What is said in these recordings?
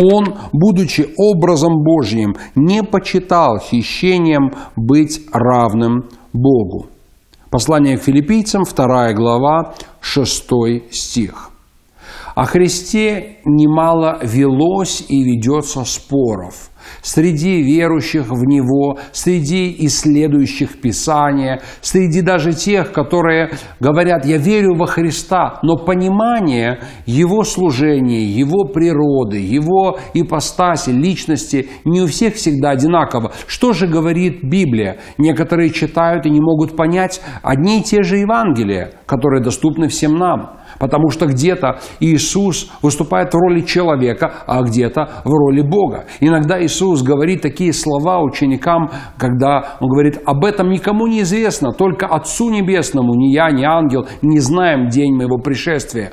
Он, будучи образом Божьим, не почитал хищением быть равным Богу. Послание к филиппийцам, 2 глава, 6 стих. О Христе немало велось и ведется споров среди верующих в Него, среди исследующих Писания, среди даже тех, которые говорят, я верю во Христа, но понимание Его служения, Его природы, Его ипостаси, личности не у всех всегда одинаково. Что же говорит Библия? Некоторые читают и не могут понять одни и те же Евангелия, которые доступны всем нам. Потому что где-то Иисус выступает в роли человека, а где-то в роли Бога. Иногда Иисус говорит такие слова ученикам, когда Он говорит, об этом никому не известно, только Отцу Небесному, ни я, ни ангел, не знаем день моего пришествия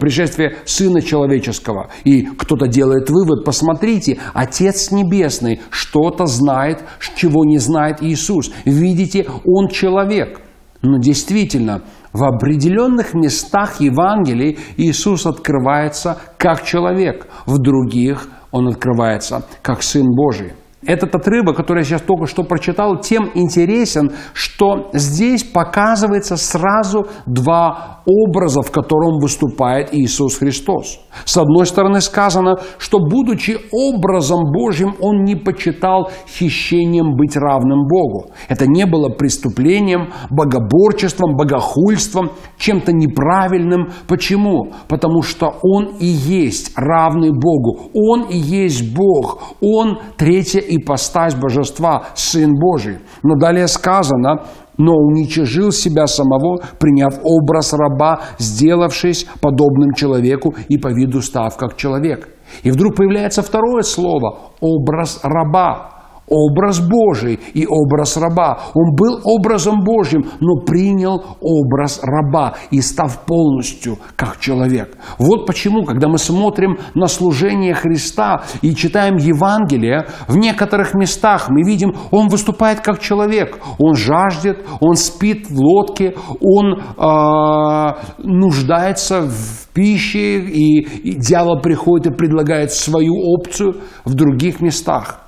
пришествие Сына Человеческого. И кто-то делает вывод, посмотрите, Отец Небесный что-то знает, чего не знает Иисус. Видите, Он человек. Но действительно, в определенных местах Евангелия Иисус открывается как человек, в других Он открывается как Сын Божий. Этот отрывок, который я сейчас только что прочитал, тем интересен, что здесь показывается сразу два образа, в котором выступает Иисус Христос. С одной стороны сказано, что будучи образом Божьим, Он не почитал хищением быть равным Богу. Это не было преступлением, богоборчеством, богохульством, чем-то неправильным. Почему? Потому что Он и есть равный Богу. Он и есть Бог. Он третья ипостась божества, Сын Божий. Но далее сказано, но уничижил себя самого, приняв образ раба, сделавшись подобным человеку и по виду став как человек. И вдруг появляется второе слово – образ раба образ Божий и образ раба. Он был образом Божьим, но принял образ раба и став полностью как человек. Вот почему, когда мы смотрим на служение Христа и читаем Евангелие, в некоторых местах мы видим, он выступает как человек. Он жаждет, он спит в лодке, он э, нуждается в пище, и, и дьявол приходит и предлагает свою опцию в других местах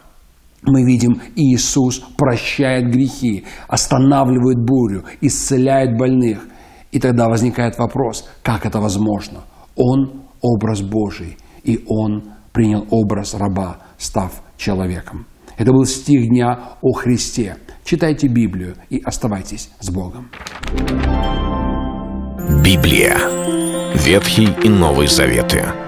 мы видим, Иисус прощает грехи, останавливает бурю, исцеляет больных. И тогда возникает вопрос, как это возможно? Он образ Божий, и Он принял образ раба, став человеком. Это был стих дня о Христе. Читайте Библию и оставайтесь с Богом. Библия. Ветхий и Новый Заветы.